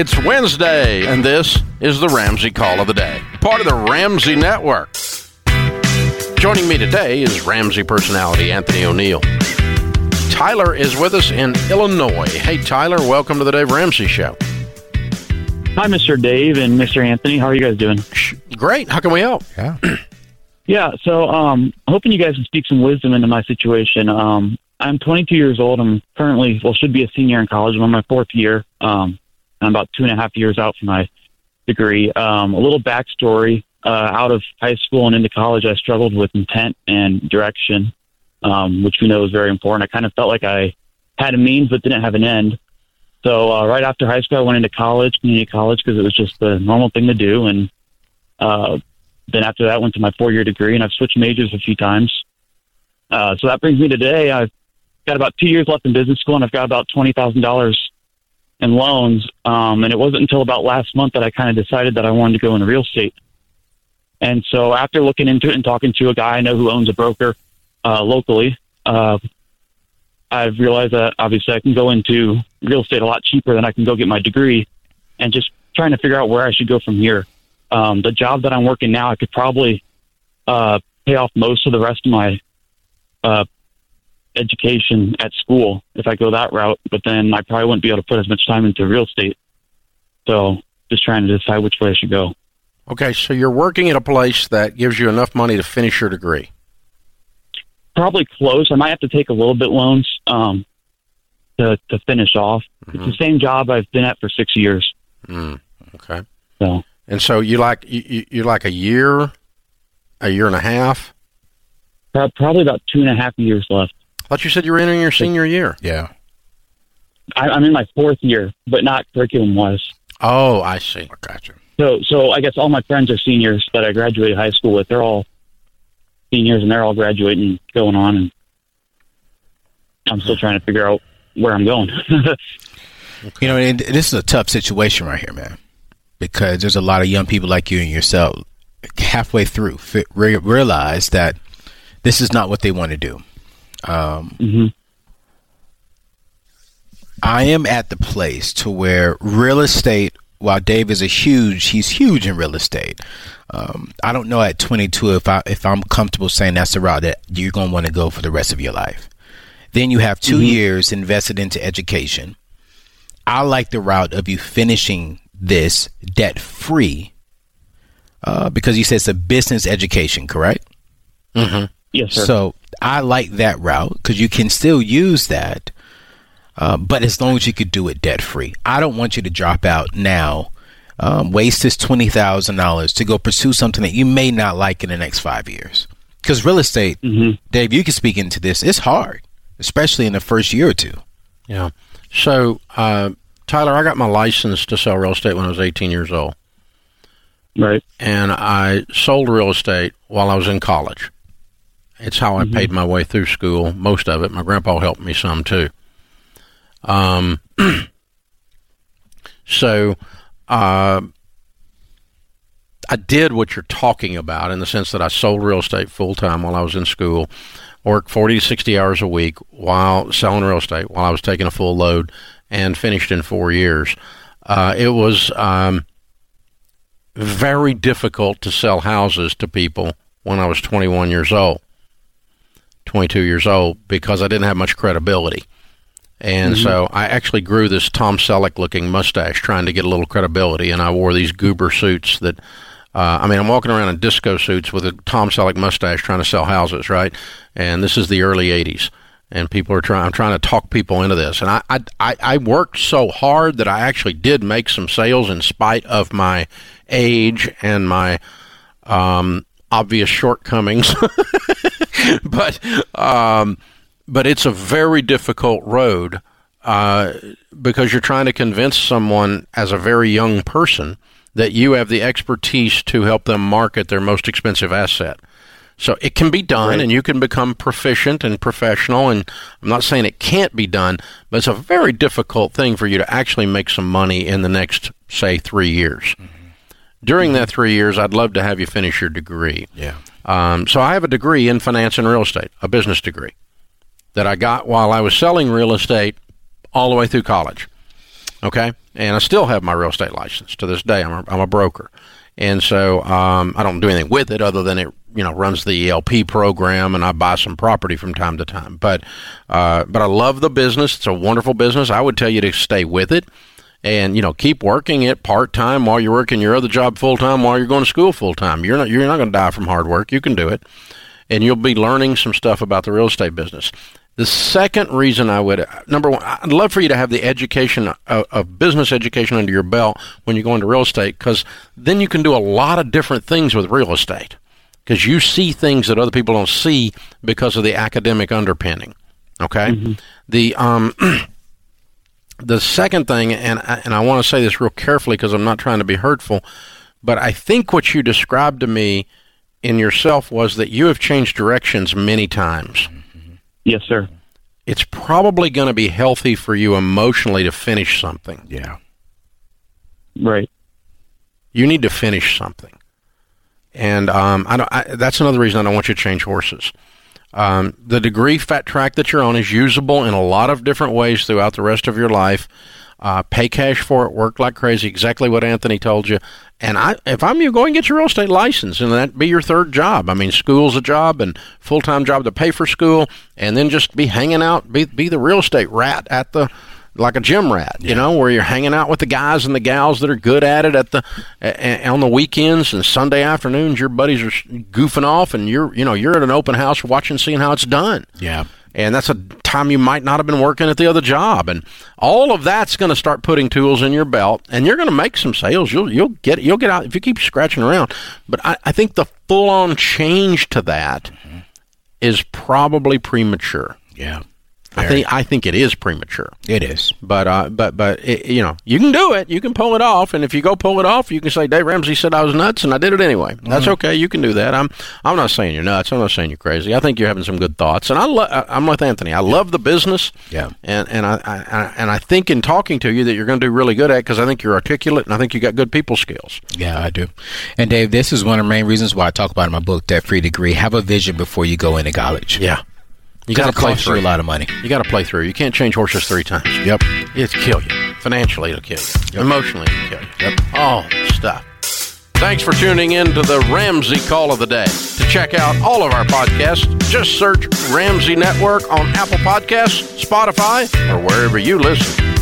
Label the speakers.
Speaker 1: It's Wednesday, and this is the Ramsey Call of the Day, part of the Ramsey Network. Joining me today is Ramsey personality Anthony O'Neill. Tyler is with us in Illinois. Hey, Tyler, welcome to the Dave Ramsey Show.
Speaker 2: Hi, Mr. Dave and Mr. Anthony. How are you guys doing?
Speaker 1: Great. How can we help?
Speaker 3: Yeah.
Speaker 2: Yeah, so um, hoping you guys can speak some wisdom into my situation. Um, I'm 22 years old. I'm currently, well, should be a senior in college. I'm on my fourth year. Um, I'm about two and a half years out from my degree. Um, a little backstory: uh, out of high school and into college, I struggled with intent and direction, um, which we know is very important. I kind of felt like I had a means but didn't have an end. So uh, right after high school, I went into college, community college, because it was just the normal thing to do. And uh, then after that, went to my four-year degree, and I've switched majors a few times. Uh, so that brings me to today. I've got about two years left in business school, and I've got about twenty thousand dollars in loans. Um, and it wasn't until about last month that I kind of decided that I wanted to go into real estate. And so after looking into it and talking to a guy I know who owns a broker uh, locally, uh, I've realized that obviously I can go into real estate a lot cheaper than I can go get my degree, and just trying to figure out where I should go from here. Um, the job that I'm working now, I could probably uh, pay off most of the rest of my uh, education at school if I go that route, but then I probably wouldn't be able to put as much time into real estate. So just trying to decide which way I should go.
Speaker 1: Okay, so you're working at a place that gives you enough money to finish your degree.
Speaker 2: Probably close. I might have to take a little bit loans um, to to finish off. It's the same job I've been at for six years.
Speaker 1: Mm, okay.
Speaker 2: So
Speaker 1: And so you like you- you like a year, a year and a half.
Speaker 2: probably about two and a half years left.
Speaker 1: I thought you said you were entering your senior year.
Speaker 3: Yeah.
Speaker 2: I, I'm in my fourth year, but not curriculum wise.
Speaker 1: Oh, I see.
Speaker 3: I got.
Speaker 2: So, so I guess all my friends are seniors that I graduated high school with. They're all seniors, and they're all graduating, going on, and I'm still trying to figure out where I'm going.
Speaker 3: You know, and this is a tough situation right here, man, because there's a lot of young people like you and yourself halfway through realize that this is not what they want to do. Um,
Speaker 2: hmm
Speaker 3: I am at the place to where real estate, while Dave is a huge, he's huge in real estate. Um, I don't know at 22 if I if I'm comfortable saying that's the route that you're going to want to go for the rest of your life. Then you have 2 years invested into education. I like the route of you finishing this debt free uh, because you said it's a business education, correct?
Speaker 2: Yes, sir.
Speaker 3: So I like that route because you can still use that, uh, but as long as you could do it debt free. I don't want you to drop out now, um, waste this twenty thousand dollars to go pursue something that you may not like in the next five years. Because real estate, Dave, you can speak into this. It's hard, especially in the first year or two.
Speaker 1: Yeah. So, uh, Tyler, I got my license to sell real estate when I was 18 years old,
Speaker 2: right.
Speaker 1: and I sold real estate while I was in college. It's how I paid my way through school, most of it. My grandpa helped me some too. Um, so, uh, I did what you're talking about in the sense that I sold real estate full time while I was in school, worked 40 to 60 hours a week while selling real estate while I was taking a full load, and finished in four years. Uh, it was um, very difficult to sell houses to people when I was 21 years old, 22 years old, because I didn't have much credibility. And so I actually grew this Tom Selleck looking mustache trying to get a little credibility, and I wore these goober suits that. Uh, I mean, I'm walking around in disco suits with a Tom Selleck mustache trying to sell houses, right? And this is the early '80s, and people are trying. I'm trying to talk people into this, and I, I, I, I worked so hard that I actually did make some sales in spite of my age and my um, obvious shortcomings. but um, but it's a very difficult road uh, because you're trying to convince someone as a very young person that you have the expertise to help them market their most expensive asset. So it can be done, and you can become proficient and professional. And I'm not saying it can't be done, but it's a very difficult thing for you to actually make some money in the next, say, three years. During that three years, I'd love to have you finish your degree.
Speaker 3: Yeah.
Speaker 1: Um, so I have a degree in finance and real estate, a business degree that I got while I was selling real estate all the way through college. Okay, and I still have my real estate license to this day. I'm a, I'm a broker, and so um, I don't do anything with it other than it you know runs the ELP program, and I buy some property from time to time. But uh, but I love the business. It's a wonderful business. I would tell you to stay with it. And you know, keep working it part time while you're working your other job full time while you're going to school full time. You're not you're not going to die from hard work. You can do it, and you'll be learning some stuff about the real estate business. The second reason I would, number one, I'd love for you to have the education of, of business education under your belt when you go into real estate, because then you can do a lot of different things with real estate, because you see things that other people don't see because of the academic underpinning. Okay, mm-hmm. the um, the second thing, and I, and I want to say this real carefully because I'm not trying to be hurtful, but I think what you described to me in yourself was that you have changed directions many times.
Speaker 2: Yes, sir.
Speaker 1: It's probably going to be healthy for you emotionally to finish something.
Speaker 3: Yeah.
Speaker 2: Right.
Speaker 1: You need to finish something, and um, I don't. I, that's another reason I don't want you to change horses. Um, the degree fat track that you're on is usable in a lot of different ways throughout the rest of your life. Uh, pay cash for it, work like crazy. Exactly what Anthony told you. And I, if I'm you, go and get your real estate license, and that be your third job. I mean, school's a job and full time job to pay for school, and then just be hanging out, be be the real estate rat at the like a gym rat, yeah. you know, where you're hanging out with the guys and the gals that are good at it at the on the weekends and Sunday afternoons. Your buddies are goofing off, and you're you know you're at an open house watching, seeing how it's done.
Speaker 3: Yeah,
Speaker 1: and that's a time you might not have been working at the other job, and all of that's going to start putting tools in your belt, and you're going to make some sales. You'll you'll get you'll get out if you keep scratching around. But I, I think the full on change to that mm-hmm. is probably premature.
Speaker 3: Yeah.
Speaker 1: I think I think it is premature.
Speaker 3: It is,
Speaker 1: but uh, but but it, you know, you can do it. You can pull it off, and if you go pull it off, you can say Dave Ramsey said I was nuts, and I did it anyway. That's mm-hmm. okay. You can do that. I'm I'm not saying you're nuts. I'm not saying you're crazy. I think you're having some good thoughts, and I lo- I'm with Anthony. I love the business.
Speaker 3: Yeah,
Speaker 1: and and I, I and I think in talking to you that you're going to do really good at because I think you're articulate, and I think you got good people skills.
Speaker 3: Yeah, I do. And Dave, this is one of the main reasons why I talk about in my book, Debt Free Degree. Have a vision before you go into college.
Speaker 1: Yeah.
Speaker 3: You got to play through a lot of money.
Speaker 1: You got to play through. You can't change horses three times.
Speaker 3: Yep.
Speaker 1: It'll kill you. Financially, it'll kill you. Yep. Emotionally, it'll kill you. Yep. All stuff. Thanks for tuning in to the Ramsey Call of the Day. To check out all of our podcasts, just search Ramsey Network on Apple Podcasts, Spotify, or wherever you listen.